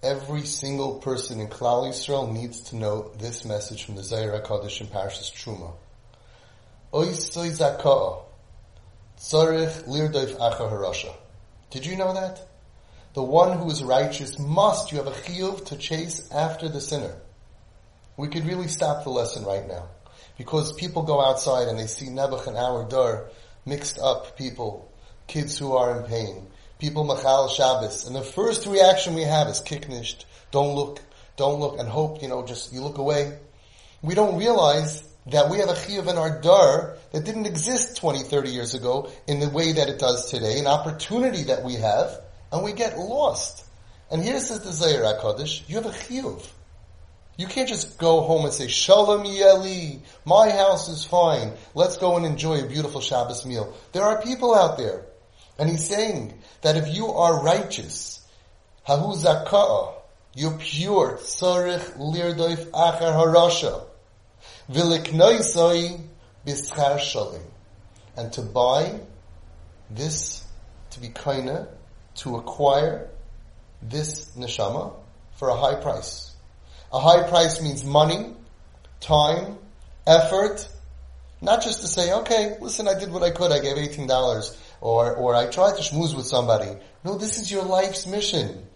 Every single person in Klal Yisrael needs to know this message from the Zohar HaKadosh in Parashas Truma. Oisoi zaka'ah. Tzarech lirdoif acha harasha. Did you know that? The one who is righteous must, you have a chiyuv to chase after the sinner. We could really stop the lesson right now. Because people go outside and they see Nebuch and our Dar mixed up people, kids who are in pain, people machal Shabbos, and the first reaction we have is kiknished, don't look, don't look, and hope, you know, just you look away. We don't realize that we have a chiyuv in our dar that didn't exist 20, 30 years ago in the way that it does today, an opportunity that we have, and we get lost. And here says the Zohar HaKadosh, you have a chiyuv. You can't just go home and say, Shalom Yeli, my house is fine. Let's go and enjoy a beautiful Shabbos meal. There are people out there. And he's saying that if you are righteous, Hahu you're pure, Tzarech Lirdoif Achar Harasha, Viliknoisoi Bischar Shalim. And to buy this, to be kaina, to acquire this neshama for a high price. A high price means money, time, effort, not just to say, okay, listen, I did what I could, I gave $18, or, or I tried to schmooze with somebody. No, this is your life's mission.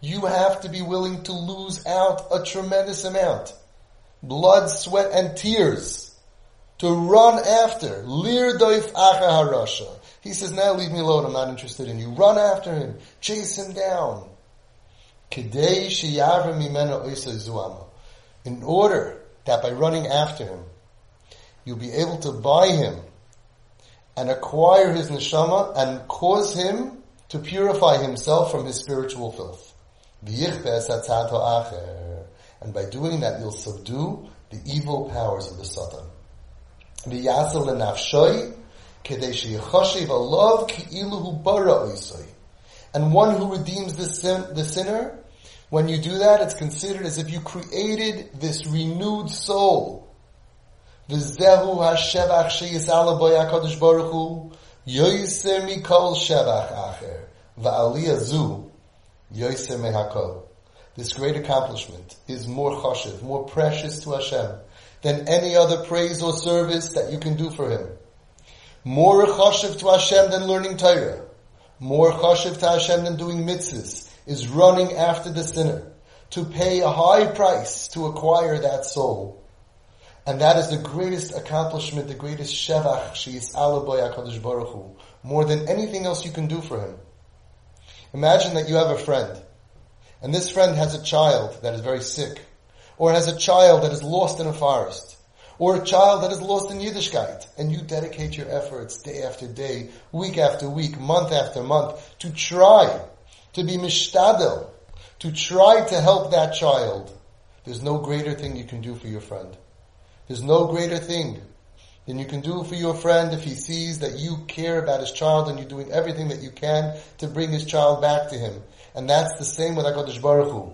You have to be willing to lose out a tremendous amount. Blood, sweat, and tears. To run after. Lir doif harasha. He says, now leave me alone, I'm not interested in you. Run after him. Chase him down. In order that by running after him, you'll be able to buy him and acquire his neshama and cause him to purify himself from his spiritual filth. And by doing that, you'll subdue the evil powers of the Satan. And one who redeems the, sin, the sinner, when you do that, it's considered as if you created this renewed soul. V'zehu hashevach sheyisala boy HaKadosh Baruch Hu, yoyser mikol shevach acher, va'aliyah zu, yoyser mehakol. This great accomplishment is more chashiv, more precious to Hashem than any other praise or service that you can do for Him. More chashiv to Hashem than learning Torah more chashiv to Hashem than doing mitzvahs, is running after the sinner to pay a high price to acquire that soul. And that is the greatest accomplishment, the greatest shevach she's alaboy HaKadosh Baruch Hu, more than anything else you can do for him. Imagine that you have a friend, and this friend has a child that is very sick, or has a child that is lost in a forest or a child that is lost in Yiddishkeit, and you dedicate your efforts day after day, week after week, month after month, to try to be mishtadel, to try to help that child, there's no greater thing you can do for your friend. There's no greater thing than you can do for your friend if he sees that you care about his child and you're doing everything that you can to bring his child back to him. And that's the same with HaKadosh Baruch Hu.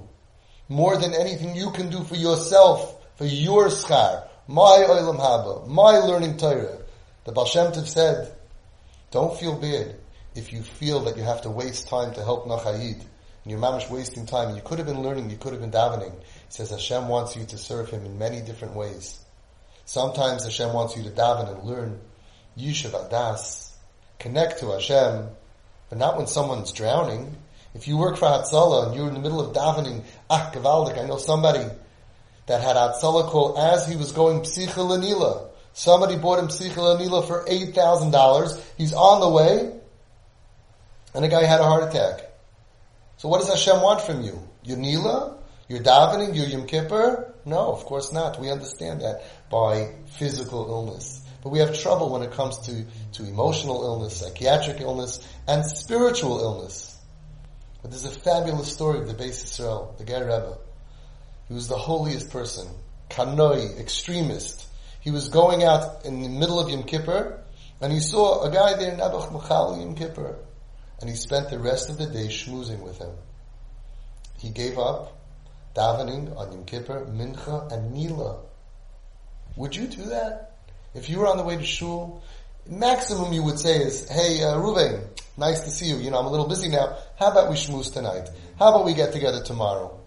More than anything you can do for yourself, for your schar, my Olam Haba, my learning Torah. The Baal Shem Tov said, don't feel bad if you feel that you have to waste time to help Nachayid. And you're mamish wasting time. You could have been learning, you could have been davening. He says Hashem wants you to serve Him in many different ways. Sometimes Hashem wants you to daven and learn Yishav Adas, connect to Hashem, but not when someone's drowning. If you work for Hatzalah and you're in the middle of davening, ah, Gavaldik, I know somebody that had Atzala call as he was going Psicha. Somebody bought him Psicha for $8,000. He's on the way, and the guy had a heart attack. So what does Hashem want from you? Your Nila? Your davening? Your Yom Kippur? No, of course not. We understand that by physical illness. But we have trouble when it comes to, to emotional illness, psychiatric illness, and spiritual illness. But there's a fabulous story of the Beis Yisrael, the Ger Rebbe. He was the holiest person, kanoi, extremist. He was going out in the middle of Yom Kippur, and he saw a guy there, Nebuch Machal Yom Kippur, and he spent the rest of the day schmoozing with him. He gave up davening on Yom Kippur, Mincha, and Nila. Would you do that? If you were on the way to shul, maximum you would say is, hey, uh, Nice to see you. You know, I'm a little busy now. How about we shmooze tonight? How about we get together tomorrow?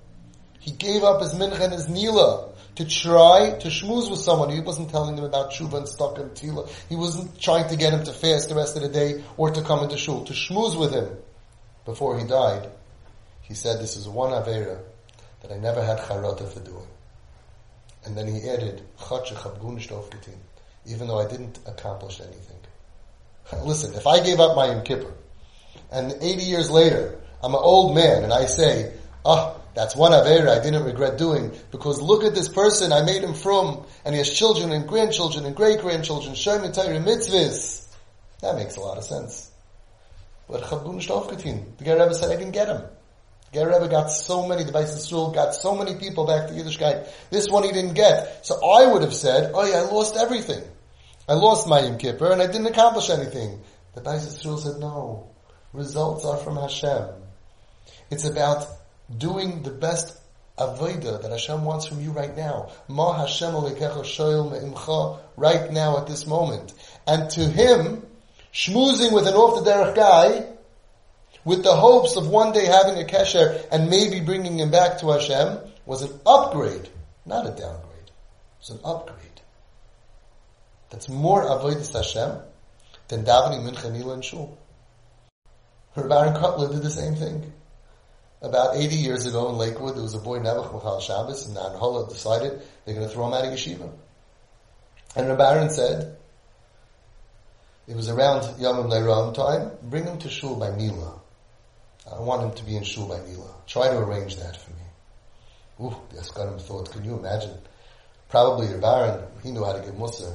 He gave up his mincha and his nila to try to shmooze with someone. He wasn't telling him about tshuva and stuck and tila. He wasn't trying to get him to fast the rest of the day or to come into shul, to shmooze with him. Before he died, he said, this is one avera that I never had charata for doing. And then he added, even though I didn't accomplish anything. Listen, if I gave up my Yom Kippur, and 80 years later, I'm an old man, and I say, ah, oh, that's one Avera I didn't regret doing, because look at this person, I made him from, and he has children and grandchildren and great-grandchildren, Shem and Torah mitzvahs. That makes a lot of sense. But Chabgun Shtofkatin, the Rebbe said, I didn't get him. Ger got so many, the Beis got so many people back to Yiddishkeit. This one he didn't get. So I would have said, oh yeah, I lost everything. I lost my Yom Kippur and I didn't accomplish anything. The Beis Yisrael said, no. Results are from Hashem. It's about doing the best avodah that Hashem wants from you right now. Ma Hashem me'imcha right now at this moment. And to him, schmoozing with an off the derech guy, with the hopes of one day having a kesher and maybe bringing him back to Hashem, was an upgrade, not a downgrade. It was an upgrade. That's more avodas Hashem than davening mincha nila and shul. Reb Aharon Kotler did the same thing. About 80 years ago in Lakewood, there was a boy, Nebuch Michal Shabbos, and Anhola decided they're going to throw him out of yeshiva. And Baron said, it was around Yom Leiram time, bring him to shul by Nila. I want him to be in shul by Nila. Try to arrange that for me. Ooh, the Askanim thought, can you imagine? Probably the Baron, he knew how to give Musar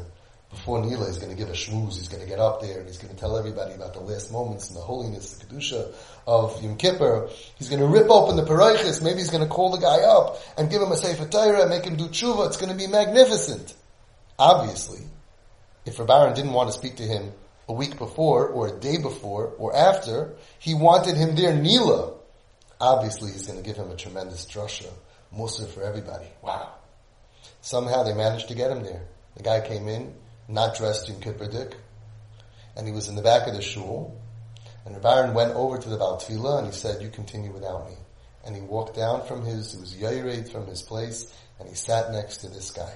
before Nila, he's going to give a shmooze. He's going to get up there and he's going to tell everybody about the last moments and the holiness, the kedusha of Yom Kippur. He's going to rip open the paraychis. Maybe he's going to call the guy up and give him a sefer Torah and make him do tshuva. It's going to be magnificent. Obviously, if Rabbaran didn't want to speak to him a week before or a day before or after, he wanted him there Nila. Obviously, he's going to give him a tremendous drasha, musr for everybody. Wow. Somehow they managed to get him there. The guy came in, not dressed in Kipperdik, and he was in the back of the shul, and Baron went over to the Baltfila and he said, you continue without me. And he walked down from his, it was Yaireit from his place, and he sat next to this guy.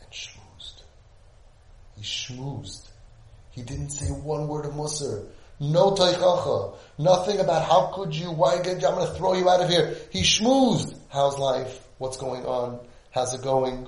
And schmoozed. He schmoozed. He didn't say one word of Musar. No taichacha. Nothing about how could you, why get you, I'm gonna throw you out of here. He schmoozed. How's life? What's going on? How's it going?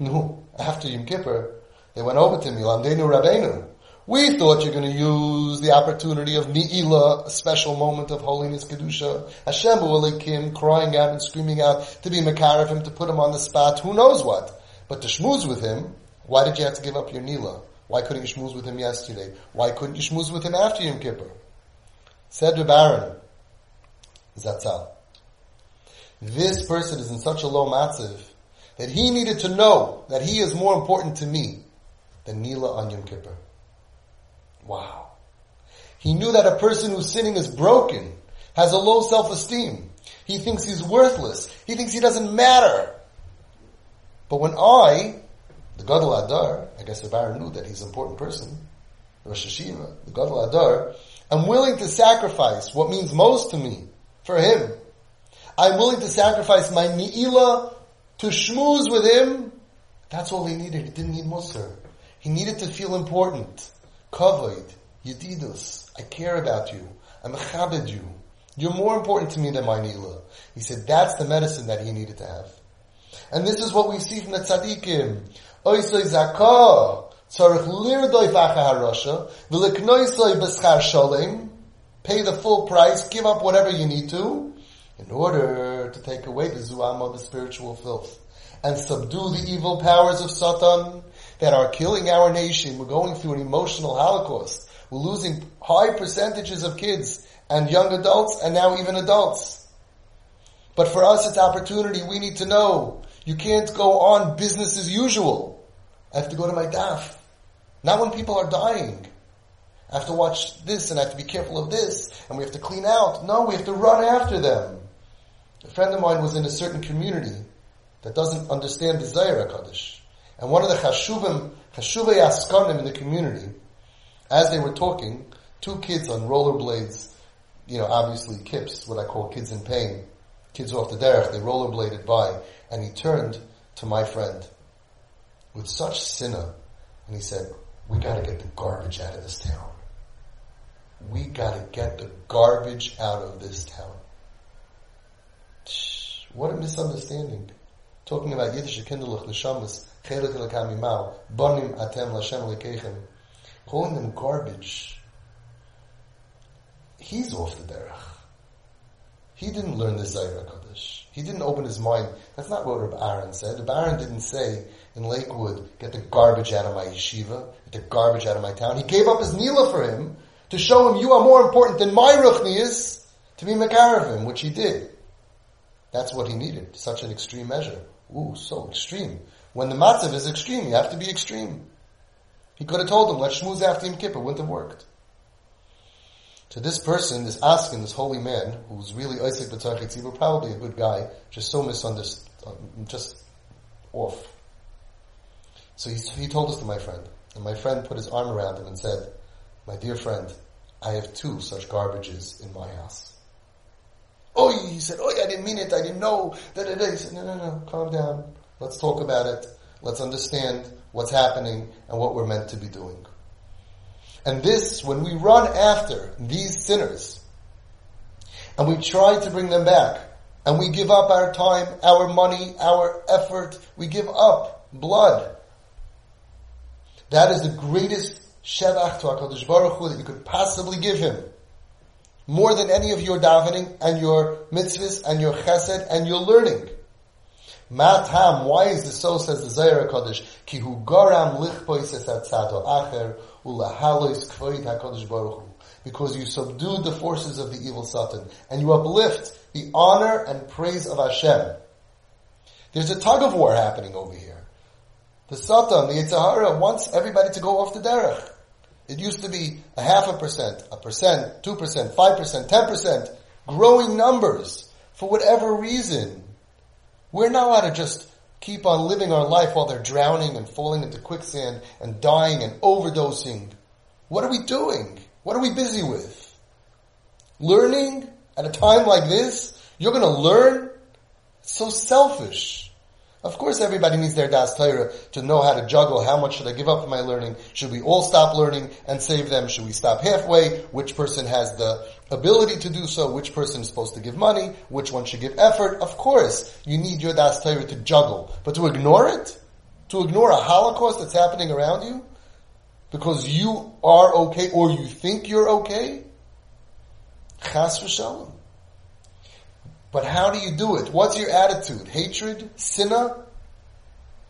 No, after Yom Kippur, they went over to me, Lamdenu Rabbeinu. We thought you're going to use the opportunity of Ni'ila, a special moment of holiness, Kedusha, Hashem Elikim, crying out and screaming out to be Makar of him, to put him on the spot, who knows what. But to schmooze with him, why did you have to give up your Nila? Why couldn't you schmooze with him yesterday? Why couldn't you schmooze with him after Yom Kippur? Said the Baron, Zatzal. This person is in such a low matziv that he needed to know that he is more important to me than Nila on Yom Kippur. Wow. He knew that a person who's sinning is broken, has a low self-esteem. He thinks he's worthless. He thinks he doesn't matter. But when I, the Gadol Adar, I guess the Baron knew that he's an important person, Rosh Hashiva, the Gadol Adar, I'm willing to sacrifice what means most to me for him. I'm willing to sacrifice my Ni'ila to schmooze with him, that's all he needed. He didn't need Musar. He needed to feel important. Kavod, Yedidus, I care about you. I'm a you. You're more important to me than my Nila. He said that's the medicine that he needed to have. And this is what we see from the tzaddikim. Vacha harosha, sholem, pay the full price, give up whatever you need to, in order to take away the zuam of the spiritual filth and subdue the evil powers of Satan that are killing our nation. We're going through an emotional holocaust. We're losing high percentages of kids and young adults and now even adults. But for us, it's opportunity. We need to know. You can't go on business as usual. I have to go to my daf. Not when people are dying. I have to watch this and I have to be careful of this and we have to clean out. No, we have to run after them. A friend of mine was in a certain community that doesn't understand the Zohar HaKadosh. And one of the Chashuvim, Chashuvei Askanim in the community, as they were talking, two kids on rollerblades, you know, obviously kips, what I call kids in pain, kids off the derech, they rollerbladed by, and he turned to my friend with such sinner, and he said, we gotta get the garbage out of this town. We gotta get the garbage out of this town. What a misunderstanding. Talking about Yiddish kinderlich neshamas, chelik lekamimal, bonim atem lashem lekechem. Calling them garbage. He's off the derech. He didn't learn the Zohar Kaddish. He didn't open his mind. That's not what Reb Aaron said. Reb Aaron didn't say in Lakewood, get the garbage out of my yeshiva, get the garbage out of my town. He gave up his Nila for him to show him you are more important than my Ruchnias to be Makaravim, which he did. That's what he needed. Such an extreme measure. Ooh, so extreme. When the matzav is extreme, you have to be extreme. He could have told him, let's schmooze after Yom Kippur. Wouldn't have worked. To this person, this asking, this holy man, who's really Isaac B'Tach probably a good guy, just so misunderstood, just off. So he, he told this to my friend. And my friend put his arm around him and said, my dear friend, I have two such garbages in my house. Oh, he said, oh, I didn't mean it. I didn't know that it is. No, no, no. Calm down. Let's talk about it. Let's understand what's happening and what we're meant to be doing. And this, when we run after these sinners, and we try to bring them back, and we give up our time, our money, our effort, we give up blood, that is the greatest shevach to HaKadosh Baruch Hu that you could possibly give him. More than any of your davening and your mitzvahs and your chesed and your learning. Matam, why is this so, says the Zohar HaKadosh, ki hu garam lichpois es atzado acher Because you subdued the forces of the evil Satan and you uplift the honor and praise of Hashem. There's a tug of war happening over here. The Satan, the Yetzer wants everybody to go off the derech. It used to be a half a percent, a percent, two percent, five percent, ten percent, growing numbers for whatever reason. We're not allowed to just keep on living our life while they're drowning and falling into quicksand and dying and overdosing. What are we doing? What are we busy with? Learning at a time like this? You're gonna learn? It's so selfish. Of course everybody needs their Das Torah to know how to juggle, how much should I give up for my learning? Should we all stop learning and save them? Should we stop halfway? Which person has the ability to do so? Which person is supposed to give money? Which one should give effort? Of course, you need your Das Torah to juggle. But to ignore it? To ignore a Holocaust that's happening around you? Because you are okay or you think you're okay? Chas v'shalom. But how do you do it? What's your attitude? Hatred? Sinner?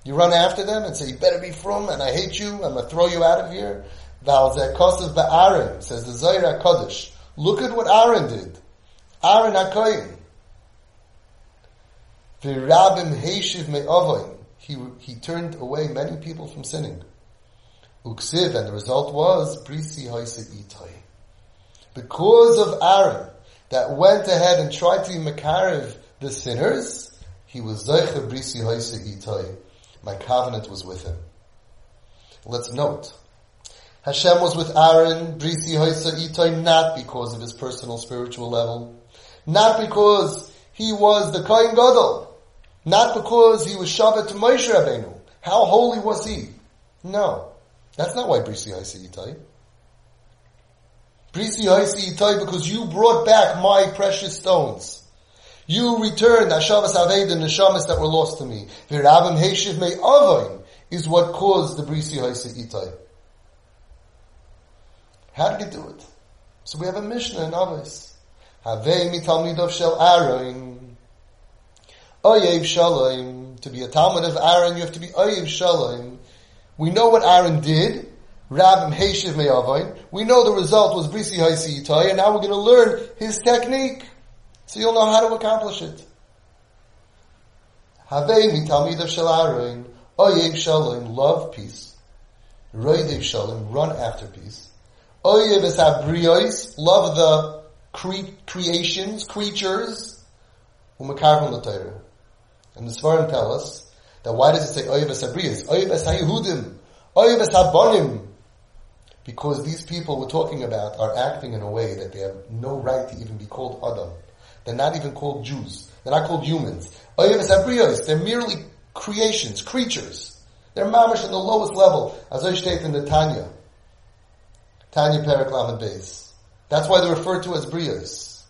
You run after them and say, you better be from and I hate you, I'm gonna throw you out of here. Valzekosov Aaron says the Zohar Kodesh. Look at what Aaron did. Aaron HaKoyin. V'rabim heishiv me'ovoin. He, he turned away many people from sinning. Uksiv, and the result was, Brisi Hoise Itoi. Because of Aaron, that went ahead and tried to Makarev the sinners, he was Zeicha Brisi Hoise Itoi. My covenant was with him. Let's note, Hashem was with Aaron, Brisi Hoise Itoi, not because of his personal spiritual level, not because he was the Kohen Gadol, not because he was Shabbat to Moshe Rabbeinu. How holy was he? No. That's not why Brisi Hoise Itoi. Because you brought back my precious stones. You returned Hashavas Aved and Neshamas that were lost to me. Virabim Heishiv Me Avoin is what caused the Brisi Haisi Itai. How did he do it? So we have a Mishnah in Avos. Havei mitalmidov shel Aaron. Oyev Shalom. To be a Talmud of Aaron, you have to be Oyev Shalom. We know what Aaron did. We know the result was Brisi Haisi and now we're going to learn his technique. So you'll know how to accomplish it. Havei mitalmidav shel Aaron. Oyev Shalom, love peace. Roidev Shalom, run after peace. Oyev es love the cre- creations, creatures. And the Svarim tell us that why does it say Oyev es habriyos? Oyev haYehudim. Oyev habonim. Because these people we're talking about are acting in a way that they have no right to even be called Adam. They're not even called Jews. They're not called humans. Oh, they're merely creations, creatures. They're mamish in the lowest level, as I state in the Tanya. Tanya Perak Lamed Beis. That's why they're referred to as Brios.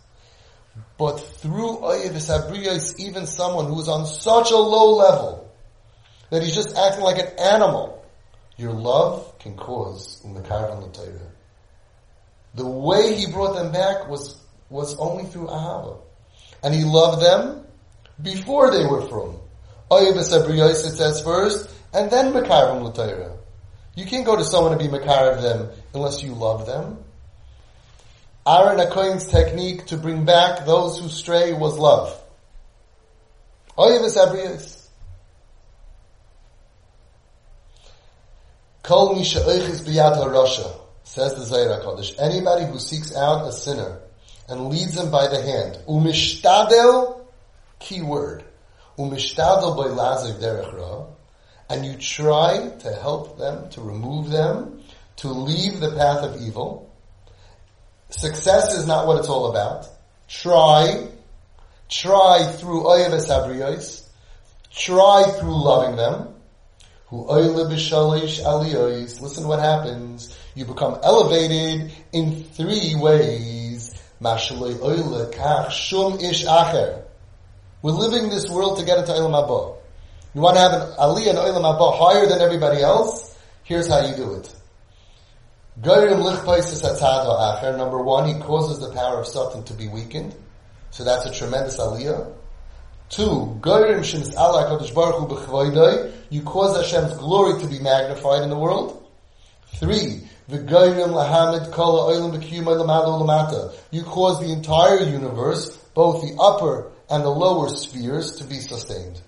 But through oh, Oyevis Abriyos, even someone who is on such a low level, that he's just acting like an animal, your love can cause Umakarvan Latayra. The way he brought them back was, was only through Ahava. And he loved them before they were from. Abriyos, it says first, and then Makarvan Latayra. You can't go to someone and be Makar of them unless you love them. Aaron Akoin's technique to bring back those who stray was love. Oyevis Abriyos. Kol Misha Eichis Biyad HaRasha, says the Zohar Kodesh. Anybody who seeks out a sinner and leads him by the hand, umishtadel, keyword, umishtadel by lazer derech ra, and you try to help them, to remove them, to leave the path of evil. Success is not what it's all about. Try, try through oyeves abriyos, try through loving them. Listen to what happens. You become elevated in three ways. We're living this world to get into Olam Haba. You want to have an aliyah and Olam Haba higher than everybody else? Here's how you do it. Number one, he causes the power of Satan to be weakened. So that's a tremendous aliyah. Two, you cause Hashem's glory to be magnified in the world. Three, you cause the entire universe, both the upper and the lower spheres, to be sustained.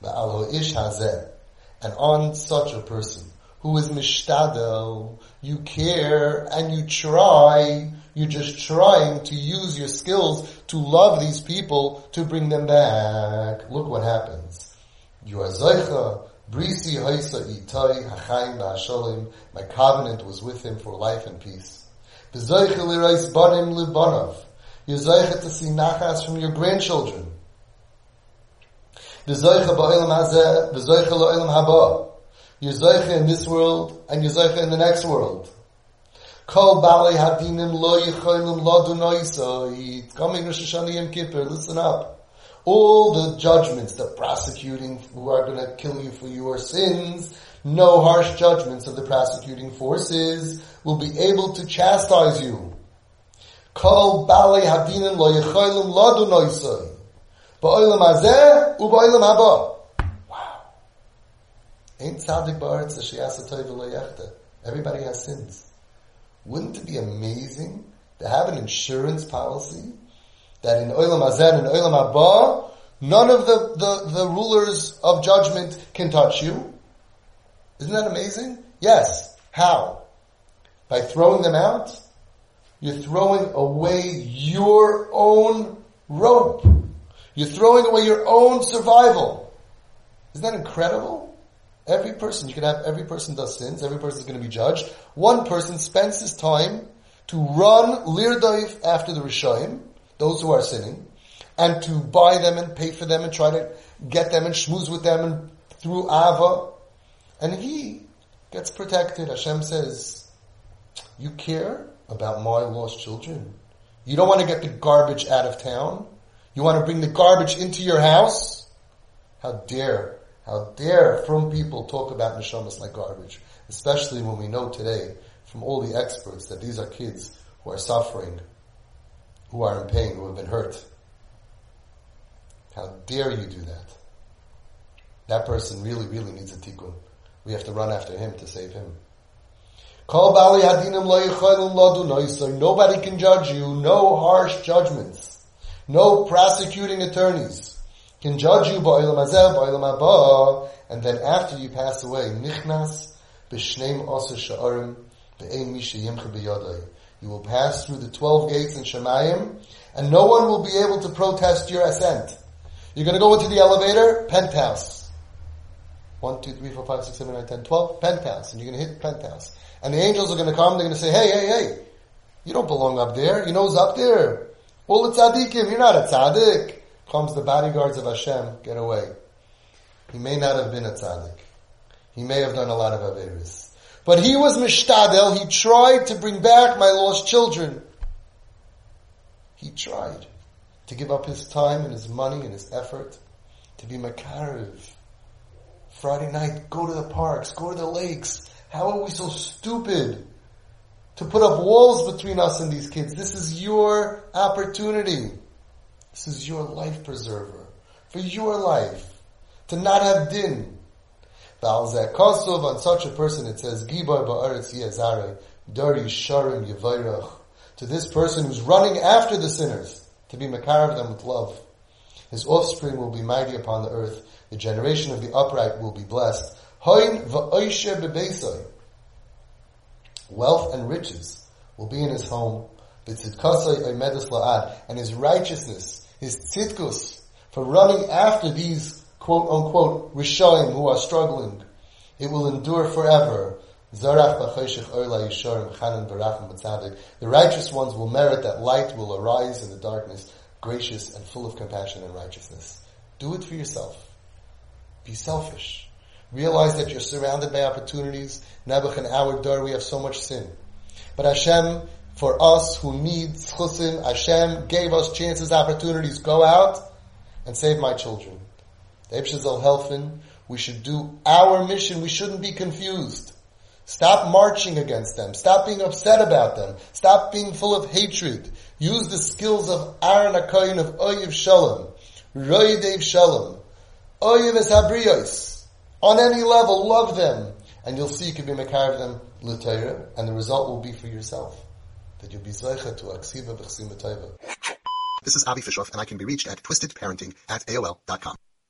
And on such a person who is mishtadel, you care and you try, you're just trying to use your skills to love these people to bring them back. Look what happens. You are zeicha, brisi haisa itai, hachayim ba'asholim, my covenant was with him for life and peace. V'zeicha lirais banim libanav, you're zeicha to see nachas from your grandchildren. V'zoicha ba'olam hazeh, v'zoicha la'olam haba. You're zoicha in this world, and you're zoicha in the next world. Kol balei hadinim lo yicholim lo dunoisoi. Coming Rosh Hashanah Yom Kippur, listen up. All the judgments, the prosecuting who are going to kill you for your sins, no harsh judgments of the prosecuting forces will be able to chastise you. Kol balei hadinim lo yicholim lo dunoisoi. Ba'olam hazeh uba'olam haba. Wow. Ain't tzaddik ba'aretz sheyasa toiv Everybody has sins. Wouldn't it be amazing to have an insurance policy that in oilam hazeh and oilam haba, none of the, the, the rulers of judgment can touch you? Isn't that amazing? Yes. How? By throwing them out? You're throwing away your own rope. You're throwing away your own survival. Isn't that incredible? Every person, you can have, every person does sins, every person is going to be judged. One person spends his time to run lirdaif after the Rishayim, those who are sinning, and to buy them and pay for them and try to get them and schmooze with them and through Ava. And he gets protected. Hashem says, you care about my lost children. You don't want to get the garbage out of town. You want to bring the garbage into your house? How dare, how dare from people talk about neshamas like garbage, especially when we know today from all the experts that these are kids who are suffering, who are in pain, who have been hurt. How dare you do that? That person really, really needs a tikkun. We have to run after him to save him. Nobody can judge you. No harsh judgments. No prosecuting attorneys can judge you haba, and then after you pass away, nichnas. You will pass through the twelve gates in Shemayim, and no one will be able to protest your ascent. You're going to go into the elevator, penthouse. One, two, three, four, five, six, seven, nine, ten, twelve. Penthouse. And you're going to hit penthouse. And the angels are going to come. They're going to say, hey, hey, hey. You don't belong up there. You know who's up there? All the tzaddikim. You're not a tzaddik. Comes the bodyguards of Hashem. Get away. He may not have been a tzaddik. He may have done a lot of averis. But he was mishtadel. He tried to bring back my lost children. He tried to give up his time and his money and his effort to be Makarev. Friday night, go to the parks, go to the lakes. How are we so stupid to put up walls between us and these kids? This is your opportunity. This is your life preserver for your life to not have din. Kosov, on such a person it says, Gibar ba'aretz yezare, dari sharim yevayrach. To this person who's running after the sinners, to be makar of them with love. His offspring will be mighty upon the earth. The generation of the upright will be blessed. Hoin va'oishe Wealth and riches will be in his home. And his righteousness, his tzidkus, for running after these quote unquote rishoim who are struggling. It will endure forever. The righteous ones will merit that light will arise in the darkness, gracious and full of compassion and righteousness. Do it for yourself. Be selfish. Realize that you're surrounded by opportunities. Nebuch our door, we have so much sin. But Hashem, for us who need chusim, Hashem gave us chances, opportunities. Go out and save my children. The Helfin, we should do our mission. We shouldn't be confused. Stop marching against them. Stop being upset about them. Stop being full of hatred. Use the skills of Aaron Akayin of Oyev Shalom, Royedev Shalom, Oyev Es On any level, love them. And you'll see you can be Makar of them L'Torah, and the result will be for yourself. That you'll be Zeicha to Aksiva V'chsim This is Avi Fishoff, and I can be reached at twistedparenting at AOL.com.